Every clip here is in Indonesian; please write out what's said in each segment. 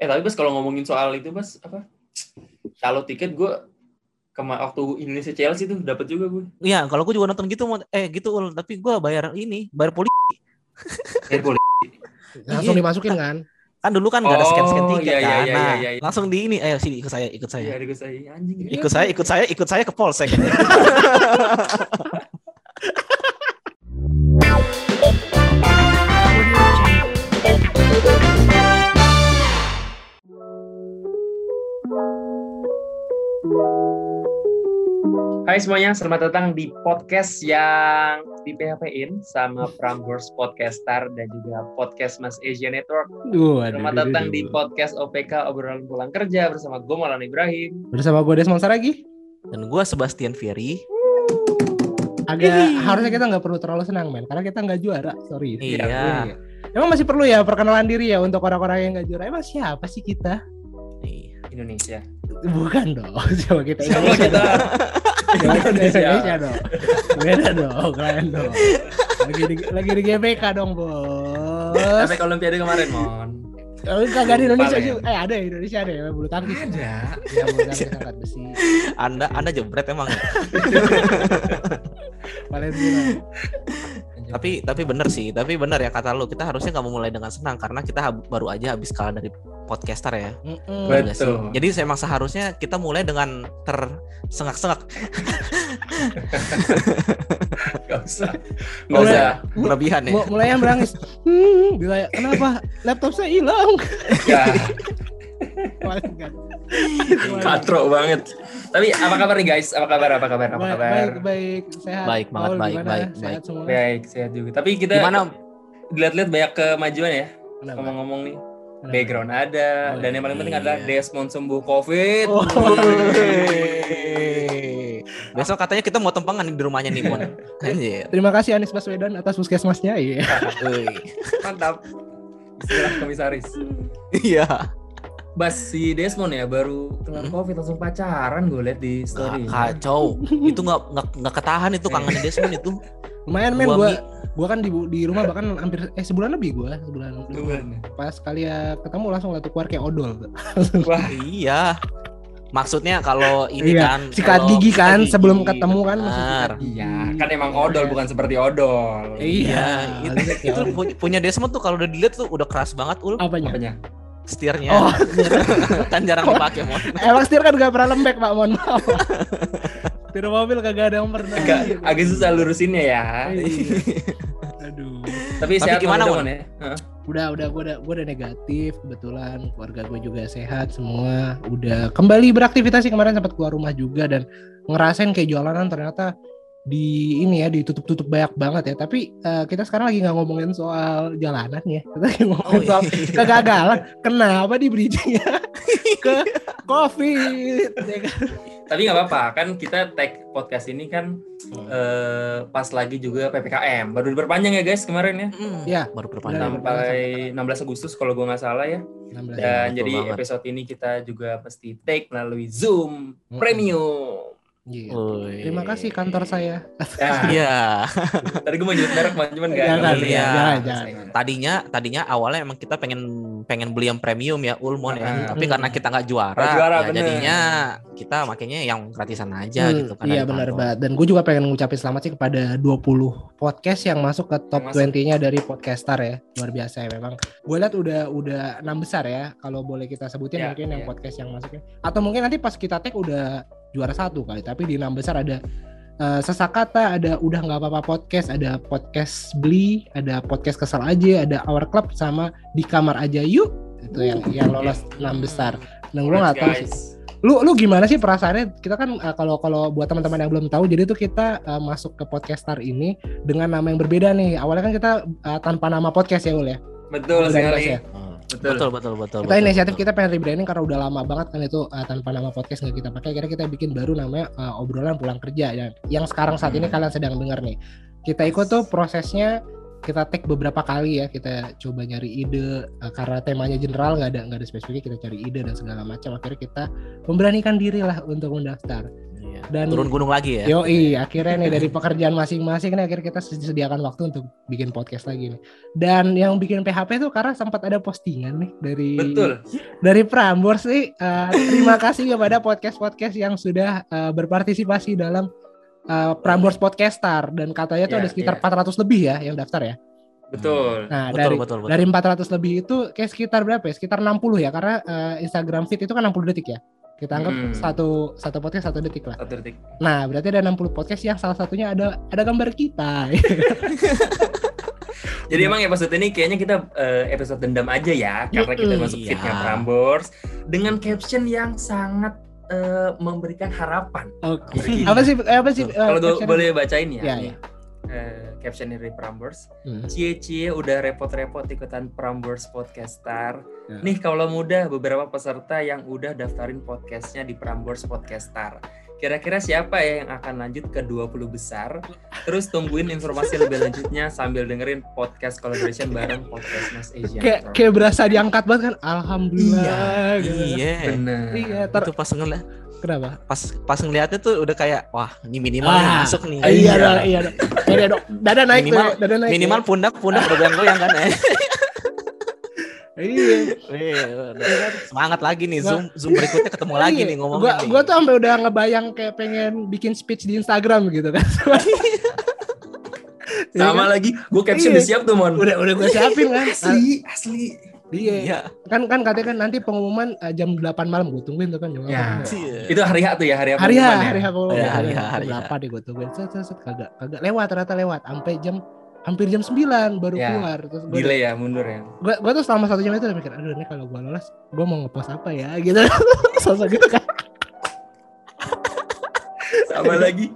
Eh tapi pas kalau ngomongin soal itu pas apa? Kalau tiket gue kema waktu Indonesia Chelsea tuh dapat juga gue. Iya, kalau gue juga nonton gitu eh gitu Ul, tapi gue bayar ini, bayar poli. Eh boleh. Langsung Iya. dimasukin kan? Kan dulu kan nggak ada scan-scan Oh, tiket iya, iya, kan. iya, Nah, iya, iya. langsung di ini, ayo sini ikut saya, ikut saya. Iya, gue saya anjing. Ikut saya, ikut saya, ikut saya ke polsek. Hai semuanya, selamat datang di podcast yang di PHP-in sama Prambors Podcaster dan juga podcast Mas Asia Network. Duh, Selamat datang di podcast OPK obrolan pulang kerja bersama gue Maulana Ibrahim. Bersama gue Desmond Saragi. Dan gue Sebastian Fieri. Agak harusnya kita nggak perlu terlalu senang men, karena kita nggak juara. Sorry. Iya. Emang masih perlu ya perkenalan diri ya untuk orang-orang yang nggak juara. Emang siapa sih kita? Indonesia. Bukan dong. Coba kita Siapa Indonesia. Coba kita Indonesia. Indonesia dong. Beda dong, kalian dong. Lagi di, lagi di GBK dong, Bos. Efek Olimpiade kemarin, Mon. Oh, kagak di Indonesia juga. Eh, ada ya Indonesia ada ya bulu tangkis. Ada. Ya, bulu tangkis angkat besi. Anda Anda jebret emang. ya? Valentina. tapi tapi bener sih, tapi bener ya kata lu, kita harusnya nggak memulai dengan senang karena kita baru aja habis kalah dari podcaster ya. Nggak sih? Betul. Jadi emang seharusnya kita mulai dengan tersengak-sengak, Gak usah. Gak Mulai- usah. berlebihan ya. Mu- mulai yang berangis. Hmm, bila kenapa laptop saya hilang? Ya. katro banget. Tapi apa kabar nih guys? Apa kabar? Apa kabar? Apa kabar? baik, baik, sehat. Baik banget, Paul, baik, baik, sehat baik. semua. Baik, sehat juga. Tapi kita Gimana? dilihat-lihat banyak kemajuan ya. Ngomong-ngomong nih, background ada Oh, dan yang paling penting adalah iya. Desmond sembuh COVID. Oh. Besok katanya kita mau tempangan di rumahnya nih, Mon. Terima kasih Anies Baswedan atas puskesmasnya. Iya. Mantap. Istilah komisaris. Iya. Bas si Desmond ya baru kena Hmm. COVID langsung pacaran gue liat di story. Ka- Kacau. Itu nggak nggak ketahan itu kangen Desmond itu. Lumayan men Gua gua mi- gua kan di di rumah bahkan hampir eh sebulan lebih gua, sebulan. Bulan. Pas kali ya ketemu langsung langsung keluar kayak odol. Wah, Iya. Maksudnya kalau ini Iya, kan sikat gigi kan, sikat sebelum gigi, ketemu kan sikat gigi. iya, kan emang odol bukan seperti odol. Iya, itu, kayak itu odol. pu- punya Desmond tuh kalau udah dilihat tuh udah keras banget ul Apanya? Apanya? Setirnya Oh, kan jarang dipakai mon. emang setir kan gak pernah lembek pak, mohon maaf. Setir mobil kagak ada yang pernah. Agak agak susah lurusinnya ya. Iya. Aduh. Tapi, Tapi sehat gimana, Mon, ya? Heeh. Udah, udah, gue udah, gua udah negatif kebetulan. Keluarga gue juga sehat semua. Udah kembali beraktivitas sih kemarin sempat keluar rumah juga dan ngerasain kayak jalanan ternyata di ini ya ditutup-tutup banyak banget ya. Tapi eh, kita sekarang lagi nggak ngomongin soal jalanan ya. Kita lagi ngomongin soal iya. kegagalan. Kenapa di bridgingnya ke COVID? ya kan? Tapi nggak apa-apa, kan kita tag podcast ini kan eh, pas lagi juga PPKM. Baru diperpanjang ya guys kemarin ya. Hmm, Iya. baru. Benar. Sampai 16 Agustus kalau gua nggak salah ya. 16 Dan betul jadi banget. episode ini kita juga pasti take melalui Zoom Mm-mm. Premium. Gitu. Woi. Terima kasih kantor saya. Ya, Iya. tadi gue mau nyebut merek cuman nggak Jangan, iya. jangan. Tadinya tadinya awalnya emang kita pengen pengen beli yang premium ya Ulmon ya. Ah. Tapi karena kita nggak juara, juara, ya jadinya kita makanya yang gratisan aja Hmm, gitu kan. Iya benar kantor. banget. Dan gue juga pengen ngucapin selamat sih kepada 20 podcast yang masuk ke top Yang masuk. 20-nya dari podcaster ya. Luar biasa ya memang. Gue lihat udah udah enam besar ya kalau boleh kita sebutin Iya, mungkin yang iya. podcast yang masuknya. Atau mungkin nanti pas kita tag udah juara satu kali. Tapi di enam besar ada eh, sesak kata, ada udah nggak apa-apa podcast, ada podcast beli, ada podcast kesal aja, ada our club sama di kamar aja yuk itu yang yang lolos enam besar. Dan gue nggak tahu sih lu lu gimana sih perasaannya kita kan uh, kalau kalau buat teman-teman yang belum tahu jadi tuh kita uh, masuk ke podcaster ini dengan nama yang berbeda nih awalnya kan kita uh, tanpa nama podcast ya ul ya Betul sekali. ya? Betul. Betul betul betul. kita betul, inisiatif betul. kita pengen rebranding karena udah lama banget kan itu uh, tanpa nama podcast nggak kita pakai kira kita bikin baru namanya uh, obrolan pulang kerja dan yang sekarang saat ini Hmm. kalian sedang dengar nih kita ikut tuh prosesnya kita tag beberapa kali ya kita coba nyari ide uh, karena temanya general nggak ada nggak ada spesifiknya kita cari ide dan segala macam akhirnya kita memberanikan diri lah untuk mendaftar Iya. dan Turun gunung lagi ya. Yoi, akhirnya nih dari pekerjaan masing-masing nih akhirnya kita sediakan waktu untuk bikin podcast lagi nih. Dan yang bikin PHP tuh karena sempat ada postingan nih dari Betul. dari Prambors nih. eh, terima kasih kepada podcast-podcast yang sudah eh, berpartisipasi dalam eh, Prambors Podcastar dan katanya tuh Iya, ada sekitar iya. 400 lebih ya yang daftar ya. Betul. Nah, Betul, dari betul, betul. dari 400 lebih itu kayak sekitar berapa ya? Sekitar 60 ya karena eh, Instagram feed itu kan 60 detik ya. Kita anggap Hmm. satu satu podcast satu detik lah. Satu detik. Nah, berarti ada 60 podcast yang salah satunya ada ada gambar kita. Jadi emang episode ini kayaknya kita eh, episode dendam aja ya karena kita masuk Iya. fitnya Prambors dengan caption yang sangat eh, memberikan harapan. Oke. Begini. apa sih apa sih eh, Kalau caption? boleh bacain ya. Iya, nih. Iya. Eh, caption dari Prambors. Hmm. Cie-cie udah repot-repot ikutan Prambors Podcastar. Ya. Nih kalau mudah beberapa peserta yang udah daftarin podcastnya di Prambors Podcastar. Kira-kira siapa ya yang akan lanjut ke 20 besar? Terus tungguin informasi lebih lanjutnya sambil dengerin podcast collaboration bareng podcast Mas Asia. Kayak kayak berasa diangkat banget kan. Alhamdulillah. gitu. Iya. Bener. Iya, ter- Itu pas ngeliat kenapa? pas pas ngeliatnya tuh udah kayak wah ini minimal Ah, masuk nih. Iya, Iya. dong, iya. Dong. Iya, dong. Dada naik Minimal- tuh, dada naik. Minimal pundak pundak udah goyang-goyang kan ya. ya. Iya. Iya. Semangat lagi nih zoom zoom berikutnya ketemu lagi Iya. nih ngomongin Gua gua tuh sampai udah ngebayang kayak pengen bikin speech di Instagram gitu kan. Sama kan? lagi, gue caption Iya. udah siap tuh Mon. Udah udah gue siapin kan. Asli, asli. Iya. Iya. Kan kan katanya kan nanti pengumuman eh, jam 8 malam gue tungguin tuh kan jam Ya. 8. Iya. Itu hari H tuh ya, hari H hari H, ya? hari H pengumuman. Iya, hari H, Jam hari H. berapa deh gue tungguin. Set, set, set, kagak kagak lewat ternyata lewat sampai jam hampir jam 9 baru Ya. keluar. Terus gue Delay ya, mundur ya. gue gue tuh selama satu jam itu udah mikir aduh ini kalau gue lolos gue mau ngepost apa ya gitu sosok gitu kan Sama lagi,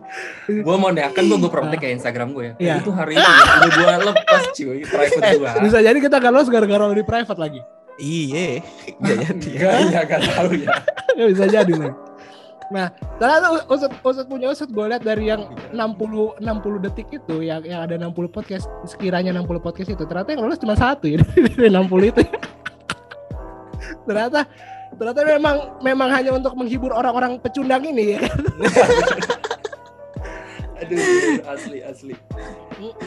gue mau nih, kan gue gue protek ya Instagram gue ya. Iya. Itu hari ini ya, udah gue lepas cuy, private eh, gue. bisa jadi kita gak lolos gara-gara lo di private lagi Iya. Iya jadi. Enggak, iya gak tahu ya. Nggak bisa jadi lagi nah ternyata usut usut punya usut gue lihat dari yang 60 60 detik itu yang yang ada 60 podcast sekiranya 60 podcast itu ternyata yang lolos cuma satu ya dari 60 itu ternyata ternyata memang memang hanya untuk menghibur orang-orang pecundang ini ya kan? Aduh, asli, asli.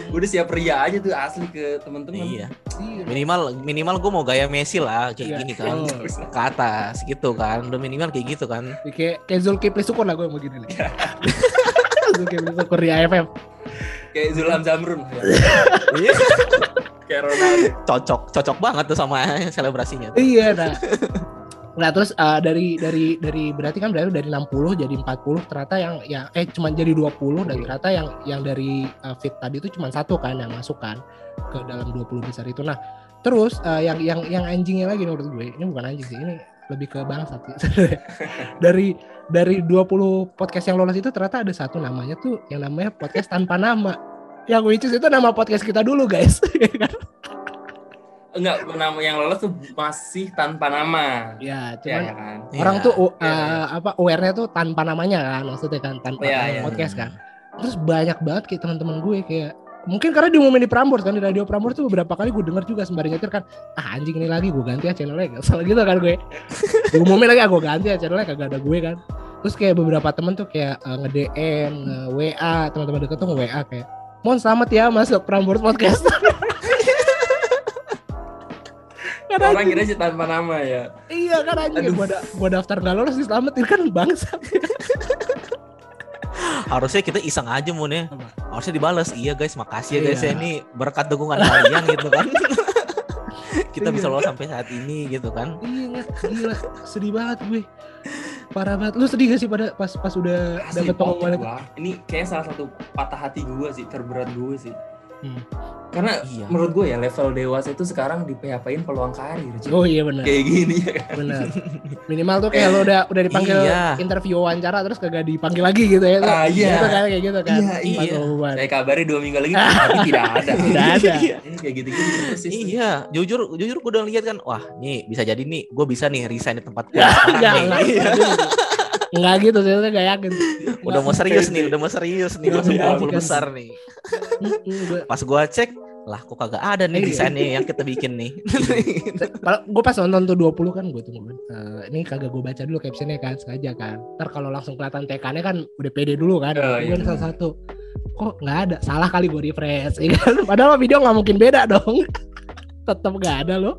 Udah siap ria aja tuh asli ke temen-temen. Iya. Iya. Minimal minimal gue mau gaya Messi lah kayak Iya. gini kan. Oh. Ke atas gitu kan. Udah minimal kayak gitu kan. kayak kayak Zulkifli Syukur lah gue mau gini nih Zulkifli Syukur di AFF Kayak Zulham Zamrun. Ya. Iya. Kayak Ronaldo. cocok cocok banget tuh sama selebrasinya. iya nah nah terus uh, dari dari dari berarti kan berarti dari 60 jadi 40 ternyata yang ya eh cuma jadi 20 dan ternyata yang yang dari uh, fit tadi itu cuma satu kan yang masuk kan ke dalam 20 besar itu. Nah terus uh, yang yang yang anjingnya lagi menurut gue ini bukan anjing sih ini lebih ke bangsat sih. Dari dari 20 podcast yang lolos itu ternyata ada satu namanya tuh yang namanya podcast tanpa nama. Yang which is itu nama podcast kita dulu guys Enggak, nama yang lolos tuh masih tanpa nama. ya Ya, cuman ya kan. orang Iya. tuh uh, Iya, iya. apa aware-nya tuh tanpa namanya kan maksudnya kan tanpa Iya, nama iya. podcast kan terus banyak banget kayak teman-teman gue kayak mungkin karena diumumin di Prambors kan di radio Prambors tuh beberapa kali gue denger juga sembari nyetir kan ah anjing ini lagi gue ganti ya channelnya salah gitu kan gue diumumin lagi ah gue ganti ya channelnya kagak ada gue kan terus kayak beberapa temen tuh kayak uh, nge DM nge WA teman-teman deket tuh nge WA kayak Mon selamat ya masuk Prambors podcast Kan Orang anjing. kira sih tanpa nama ya. Iya kan anjing Aduh. gua, da gua daftar gak lolos diselamatin kan bangsa. Harusnya kita iseng aja mun ya. Harusnya dibales. Iya guys, makasih ya guys Iya. ya ini berkat dukungan kalian gitu kan. kita bisa Iya. lolos sampai saat ini gitu kan. Iya gila sedih banget gue. Parah banget. Lu sedih gak sih pada pas pas udah dapet pengumuman. Ini kayak salah satu patah hati gue sih, terberat gue sih. Hmm. Karena Iya. menurut gue ya level dewasa itu sekarang di PHP-in peluang karir. cuy. Oh iya benar. Kayak gini ya kan. Benar. Minimal tuh kayak lo udah udah dipanggil Iya. interview wawancara terus kagak dipanggil lagi gitu ya. Ah, iya. Gitu kan kayak gitu kan. Iya, iya. pengumuman. Saya kabari dua minggu lagi, tapi tidak ada. Tidak ada. Ini kayak gitu-gitu persis. Iya, jujur jujur gue udah lihat kan, wah nih bisa jadi nih, gue bisa nih resign di tempat gue sekarang enggak, Iya. enggak gitu sih, saya gak yakin. Udah mau serius nih, udah mau serius nih Udah masuk mau 20 yakin. besar nih. Pas gue cek lah kok kagak ada nih Iya. desainnya yang kita bikin nih gue pas nonton tuh 20 kan gue tunggu. Eh, ini kagak gue baca dulu captionnya kan sengaja kan. Ntar kalau langsung kelihatan tekannya kan udah pede dulu kan. Oh, Gua iya. salah satu. Kok nggak ada? Salah kali gue refresh. ya kan? Padahal video nggak mungkin beda dong. Tetap nggak ada loh.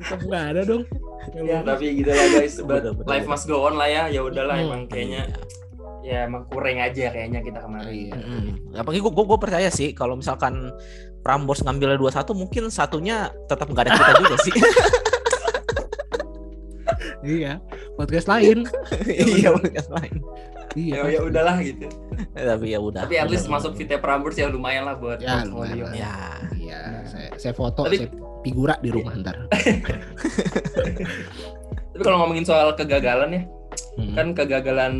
Tetap nggak ada dong. Ya, tapi gitu lah guys, but life must go on lah ya. Ya udahlah Hmm. emang kayaknya ya emang kurang aja kayaknya kita kemarin. Iya. Mm-mm. apalagi gue gue percaya sih kalau misalkan Prambors ngambilnya 21 mungkin satunya tetap nggak ada kita juga sih Iya. Podcast lain. iya mungkin lain Iya. Ya, ya udahlah gitu. tapi ya udah Tapi at least Udah. masuk Vita Prambors ya lumayan lah buat Ya, portfolio. lumayan. ya Iya. Saya, saya foto, Tapi- saya figura di rumah ntar. Tapi kalau ngomongin soal kegagalan ya, Hmm. kan kegagalan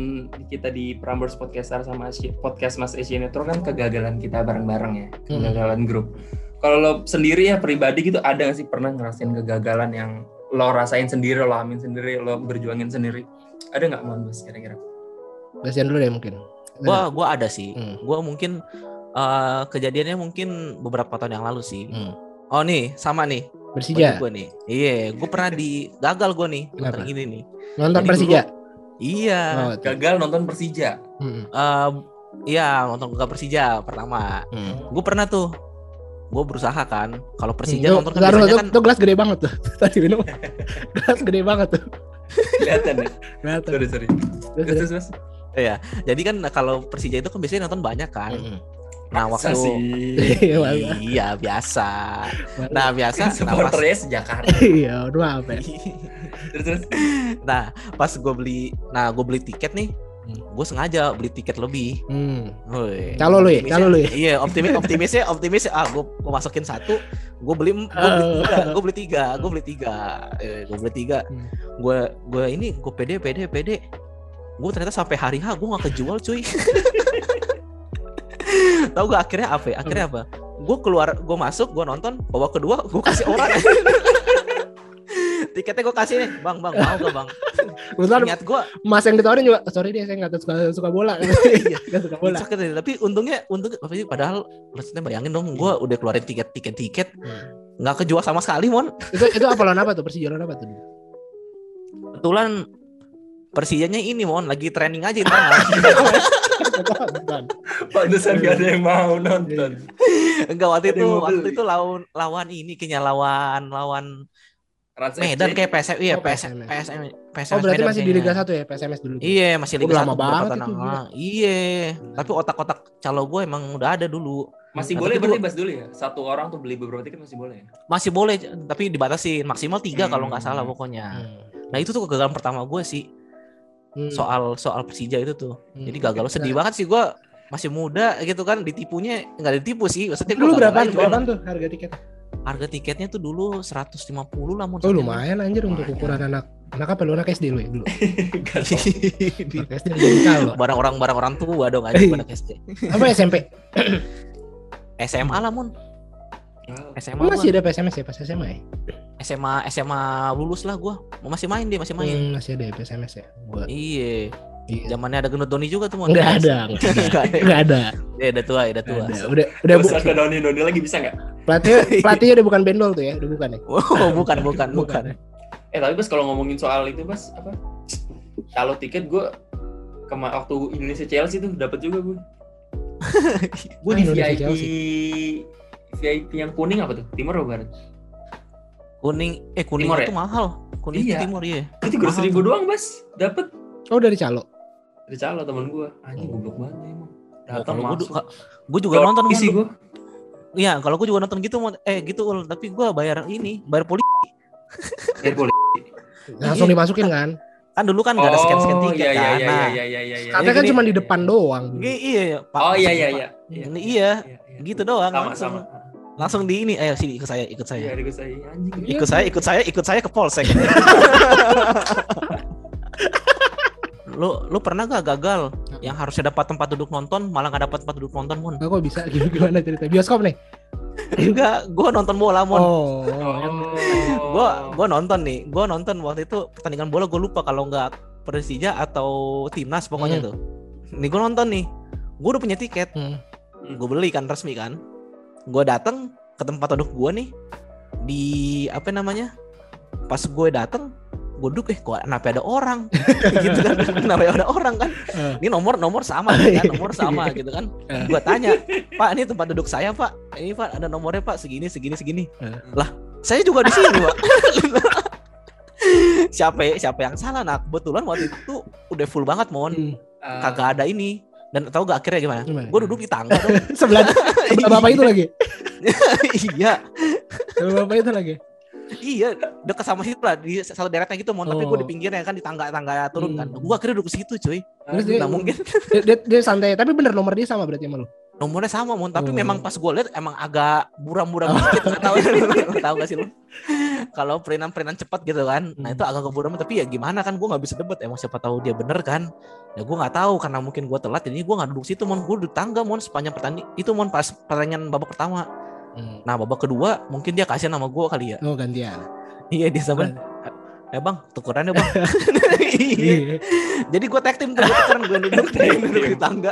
kita di Prambors Podcaster sama podcast Mas Asia Network kan kegagalan kita bareng-bareng ya, kegagalan grup. Kalau lo sendiri ya pribadi gitu ada gak sih pernah ngerasain kegagalan yang lo rasain sendiri, lo amin sendiri, lo berjuangin sendiri? Ada nggak Mon Bas kira-kira? Basian dulu deh mungkin. gua gua ada sih Hmm. gua mungkin eh, kejadiannya mungkin beberapa tahun yang lalu sih Hmm. oh nih sama nih Persija. gue nih iya gue pernah di gagal gue nih Kenapa? Ini nih Nonton Jadi Persija. Iya Oh. Gagal nonton Persija. Hmm. Eh, iya nonton gagal Persija pertama Hmm. gue pernah tuh gue berusaha kan kalau Persija Tuh, nonton kan bentar, biasanya tuh, kan tuh gelas gede banget tuh. Tadi minum. gelas gede banget tuh. Kelihatan ya. Kelihatan. Sorry, sorry. Terus, Terus. Iya, jadi kan kalau Persija itu kan biasanya nonton banyak kan. Mm-mm. Nah Masa waktu sih? Iya, biasa. Nah biasa. Nah pas, supporternya sejakarta. Iya, aduh apa ya? terus, terus. nah pas gue beli, nah gue beli tiket nih, Hmm. gue sengaja beli tiket lebih. Hmm. Woi, Calo lu ya? Calo lu ya? Iya optimis, optimisnya, optimisnya. Ah gue masukin satu, gue beli, gue beli Oh. tiga, gue beli tiga, gue beli tiga, Eh, gue beli tiga. Hmm. Gue gue ini gue pede pede pede. Gue ternyata sampai hari H gue gak kejual cuy. Tahu gak akhirnya apa? ya? Akhirnya apa? Gue keluar, gue masuk, gue nonton, bawa kedua, gue kasih orang. Tiketnya gue kasih nih, bang, bang, mau gak bang? Kebetulan Niat gue, Mas yang ditawarin juga, sorry deh saya nggak suka suka bola. Iya. Nggak suka bola. sakit tapi untungnya, sih, padahal maksudnya bayangin dong, gue udah keluarin tiket, tiket, tiket, Hmm. nggak kejual sama sekali, mon. Itu itu apa lawan apa tuh? Persija lawan apa tuh? Kebetulan Persijanya ini, mon, lagi training aja internal. Bukan. Pantesan gak ada yang mau nonton. Enggak waktu itu waktu itu lawan lawan ini kayaknya lawan lawan Rans Medan kayak PSM iya Oh, PSM. PSM PSM Oh berarti Medan masih di Liga kayaknya. 1 ya PSMS dulu. Iya masih Oh, Liga lama 1 beberapa banget itu. Iya tapi otak-otak calo gue emang udah ada dulu Masih Nah, boleh berarti Bas dulu ya? Satu orang tuh beli beberapa tiket masih boleh ya? masih boleh tapi dibatasi maksimal tiga kalau nggak Hmm. salah pokoknya Hmm. nah itu tuh kegagalan pertama gue sih Hmm. soal soal Persija itu tuh Hmm. jadi gagal sedih banget sih gue masih muda gitu kan ditipunya nggak ditipu sih maksudnya Dulu gua berapa? tuh harga tiket? harga tiketnya tuh dulu 150 lah mau Oh lumayan anjir untuk ukuran anak anak apa lu anak SD lu ya dulu? Gak tau. Anak SD barang orang barang orang tua dong aja Iya. pada SD Apa SMP? SMA lah mun SMA Oh, masih ada PSMS ya pas SMA ya? SMA SMA lulus lah gua masih main dia masih main Hmm, masih ada ya PSMS ya. Gua iya iya. zamannya ada gendut Doni juga tuh Mon. Enggak ada. Nggak ada. Enggak ada. ya udah tua ya udah tua Ada. Udah udah bu, Terus ada Doni-Doni lagi bisa nggak? pelatih pelatihnya udah bukan bendol tuh ya, udah bukan ya. oh, bukan bukan bukan Eh tapi Bas kalau ngomongin soal itu Bas apa? Kalau tiket gue kema waktu Indonesia Chelsea tuh dapat juga gue. Gue di Indonesia VIP VIP yang kuning apa tuh? Timur apa barat? kuning eh kuning Timur ya? itu mahal kuning Iya. itu timur iya Itu seribu tuh. doang Bas. Dapat Oh dari calo. dari calo temen gue. Anjing goblok banget emang. Datang Oh, masuk. gue juga nonton isi Mon. gue. Iya, kalau gue juga nonton gitu, eh gitu, Ul. tapi gue bayar ini, bayar poli. Air poli. Langsung Iya. dimasukin kan. Kan dulu kan nggak ada scan scan tiket iya, kan. iya, nah, iya, iya, iya, iya, iya. Katanya kan cuma di depan doang. iya, iya, Pak. Oh iya, iya, iya. Iya, Ini iya, iya, iya. gitu doang. Sama, langsung, sama. Langsung di ini, ayo sini ikut saya, ikut Iya, saya. di saya anjing. Iya. Ikut saya, ikut saya, ikut saya ke polsek. lu lu pernah gak gagal yang harusnya dapat tempat duduk nonton malah nggak dapat tempat duduk nonton mon Nah, kok bisa Gimana- gimana cerita bioskop nih? enggak gua nonton bola mon Oh, Oh. gua gua nonton nih gua nonton waktu itu pertandingan bola gue lupa kalau nggak Persija atau timnas pokoknya Hmm. tuh nih gua nonton nih gua udah punya tiket Hmm. gue beli kan resmi kan gue datang ke tempat duduk gue nih di apa namanya pas gue datang gue duduk eh kok kenapa ada orang? Gitu kan kenapa ada orang? kan. Ini nomor nomor sama kan nomor sama gitu kan. Gue tanya pak ini tempat duduk saya pak? Ini pak ada nomornya pak? Segini segini segini. Lah saya juga di sini pak. Siapa siapa yang salah? Nah kebetulan waktu itu udah full banget mon. Hmm. Kagak ada ini dan tahu gak akhirnya gimana? Gimana? gue duduk di tangga dong. Sebelah sebelah bapak itu lagi? Iya. Sebelah bapak itu lagi? Iya dekat sama situ lah di satu deretnya gitu mon. Tapi gue di Oh. pinggirnya kan di tangga tangga turun kan. Hmm. gue akhirnya duduk situ cuy. Terus dia- nah mungkin. dia, dia, dia santai tapi bener nomor dia sama berarti sama lu nomornya sama mon tapi Oh. memang pas gue lihat emang agak buram-buram dikit nggak tahu tahu gak sih lu kalau perinan-perinan cepat gitu kan nah Hmm. itu agak keburam tapi ya gimana kan gue nggak bisa debat emang siapa tahu dia bener kan. Ya gue nggak tahu karena mungkin gue telat jadi gue nggak duduk situ mon gue duduk tangga mon sepanjang pertanding itu mon pas pertandingan babak pertama. Hmm. nah babak kedua mungkin dia kasihan sama gue kali ya. Oh gantian. Iya dia sama. Eh bang tukeran ya bang. Iya. Jadi gue tag team tuh gue tukeran gue duduk di tangga.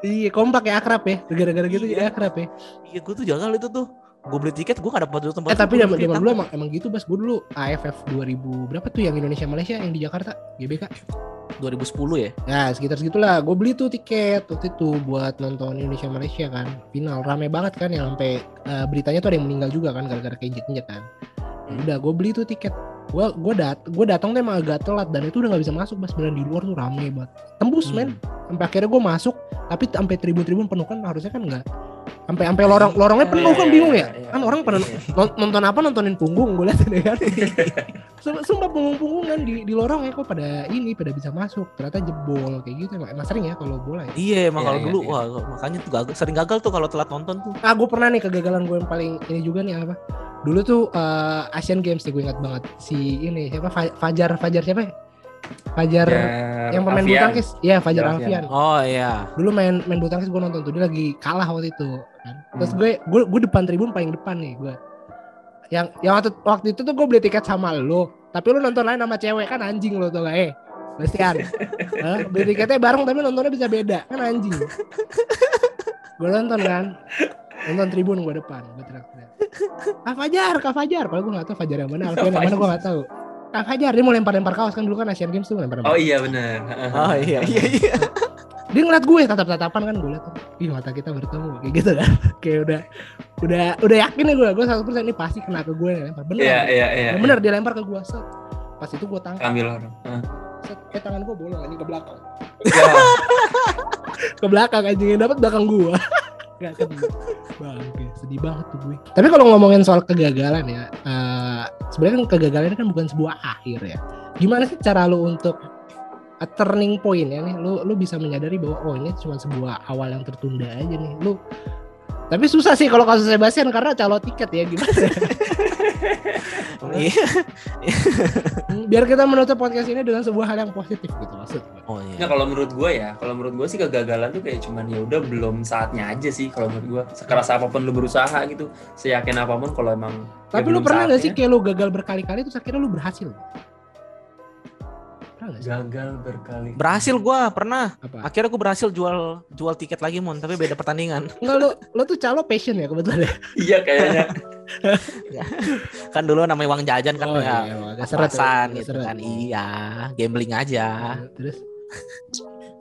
Iya, kompak ya akrab ya. Gara-gara gitu Iya. ya akrab ya. iya gue tuh jagal itu tuh gue beli tiket gue gak dapat duduk tempat Eh tapi zaman zaman dulu emang emang gitu, Bas. Gue dulu AFF 2000 berapa tuh yang Indonesia Malaysia yang di Jakarta, GBK. 2010 ya Nah, sekitar segitulah. Gue beli tuh tiket waktu itu buat nonton Indonesia Malaysia kan. Final rame banget kan yang sampai eh, beritanya tuh ada yang meninggal juga kan gara-gara keinjek-injek kan. Hmm. Udah gue beli tuh tiket. Gue gue dat gue datang tuh emang agak telat dan itu udah nggak bisa masuk Bas. Beneran di luar tuh rame banget. Tembus Hmm. men. Sampai akhirnya gue masuk tapi sampai tribun-tribun penuh kan harusnya kan enggak. Sampai sampai lorong lorongnya penuh kan Iya, bingung iya, ya. iya, Kan orang pada iya. non- nonton apa nontonin punggung gue lihat ya kan? Sum- sumpah punggung-punggungan di di lorong ya kok pada ini pada bisa masuk. Ternyata jebol kayak gitu. Emang, emang sering ya kalau bola ya? Iya emang Iya, kalau iya, dulu iya. wah makanya tuh gagal, sering gagal tuh kalau telat nonton tuh. Ah gue pernah nih kegagalan gue yang paling ini juga nih apa? Dulu tuh eh, Asian Games nih gue ingat banget. Si ini siapa? Fa- Fajar Fajar siapa ya? Fajar Ya, yang pemain bulu tangkis. Ya Fajar Alfian. Alfian. Oh iya. Dulu main main bulu tangkis gue nonton tuh dia lagi kalah waktu itu kan. terus Hmm. gue gue gue depan tribun paling depan nih gue yang yang waktu waktu itu tuh gue beli tiket sama lo tapi lu nonton lain sama cewek kan anjing lo tuh gak eh. Bastian Hah? beli tiketnya bareng tapi nontonnya bisa beda kan anjing. Gue nonton kan. Nonton tribun gue depan gue teriak-teriak. Kak Fajar Kak Fajar. Kalau gue gak tahu Fajar yang mana Alfian yang mana gue gak tahu Kak Fajar dia mau lempar-lempar kaos. Kan dulu kan Asian Games tuh lempar Oh iya benar. oh iya. Iya iya dia ngeliat gue tatap-tatapan kan. Gue liat ih mata kita bertemu. Kayak gitu kan. Kayak udah udah udah yakin nih gue. Gue satu persen. Ini pasti kena ke gue lempar. Bener. Iya iya iya. Ya, bener dia lempar ke gue. Set. Pas itu gue tangkap. Ambil orang. Heeh. set. Kayak tangan gue bolong anjing ke belakang. Ya, ke belakang anjing. Yang dapat belakang gue Gak kena Bangke, sedih banget tuh gue. Tapi kalau ngomongin soal kegagalan ya, eh, sebenarnya kan kegagalan kan bukan sebuah akhir ya. Gimana sih cara lu untuk a turning point ya nih? Lu lu bisa menyadari bahwa oh ini cuma sebuah awal yang tertunda aja nih. Lu tapi susah sih kalau kasus Sebastian karena calo tiket ya gimana? iya Biar kita menutup podcast ini dengan sebuah hal yang positif gitu maksud gue. oh Nah, iya kalau menurut gue ya, kalau menurut gue sih kegagalan tuh kayak cuman ya udah belum saatnya aja sih kalau menurut gue. Sekeras apa pun lu berusaha gitu, seyakin apa pun kalau emang ya Tapi lu pernah nggak sih saatnya. kayak lu gagal berkali-kali terus akhirnya lu berhasil? Sih? gagal berkali. berhasil gua pernah Apa? akhirnya gua berhasil jual jual tiket lagi mon tapi beda pertandingan Enggak lu lu tuh calo passion ya kebetulan ya. Iya kayaknya. kan dulu namanya uang jajan kan Oh, ya iya, agak seret ya, gitu seret. kan iya gambling aja Terus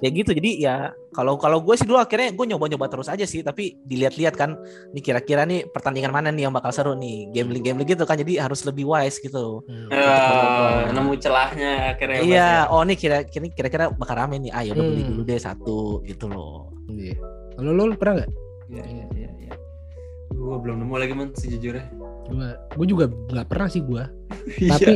ya gitu jadi ya kalau kalau gue sih dulu akhirnya gue nyoba-nyoba terus aja sih tapi dilihat-lihat kan nih kira-kira nih pertandingan mana nih yang bakal seru nih gambling gambling gitu kan jadi harus lebih wise gitu Eh, nemu celahnya akhirnya. iya Mas, oh nih kira kira kira-kira bakal rame nih ayo udah beli Hmm. dulu deh satu gitu loh Iya. Lu, lu pernah nggak? ya. Iya iya iya. Gue belum nemu lagi man sejujurnya. Gua, gua juga nggak pernah sih gua. Iya. Tapi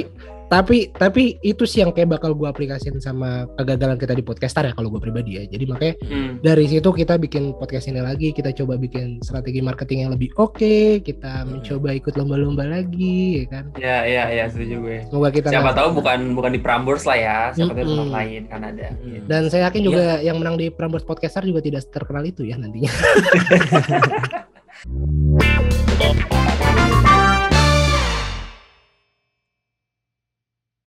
tapi tapi itu sih yang kayak bakal gua aplikasiin sama kegagalan kita di podcastar ya kalau gua pribadi ya. Jadi makanya Hmm. dari situ kita bikin podcast ini lagi, kita coba bikin strategi marketing yang lebih oke, kita Hmm. mencoba ikut lomba-lomba lagi, ya kan. Ya iya iya setuju gue. Semoga kita Siapa tahu bukan bukan di Prambors lah ya, siapa tahu Mm-mm. tempat lain kan ada. Mm. Dan saya yakin juga yang menang di Prambors Podcaster juga tidak terkenal itu ya nantinya.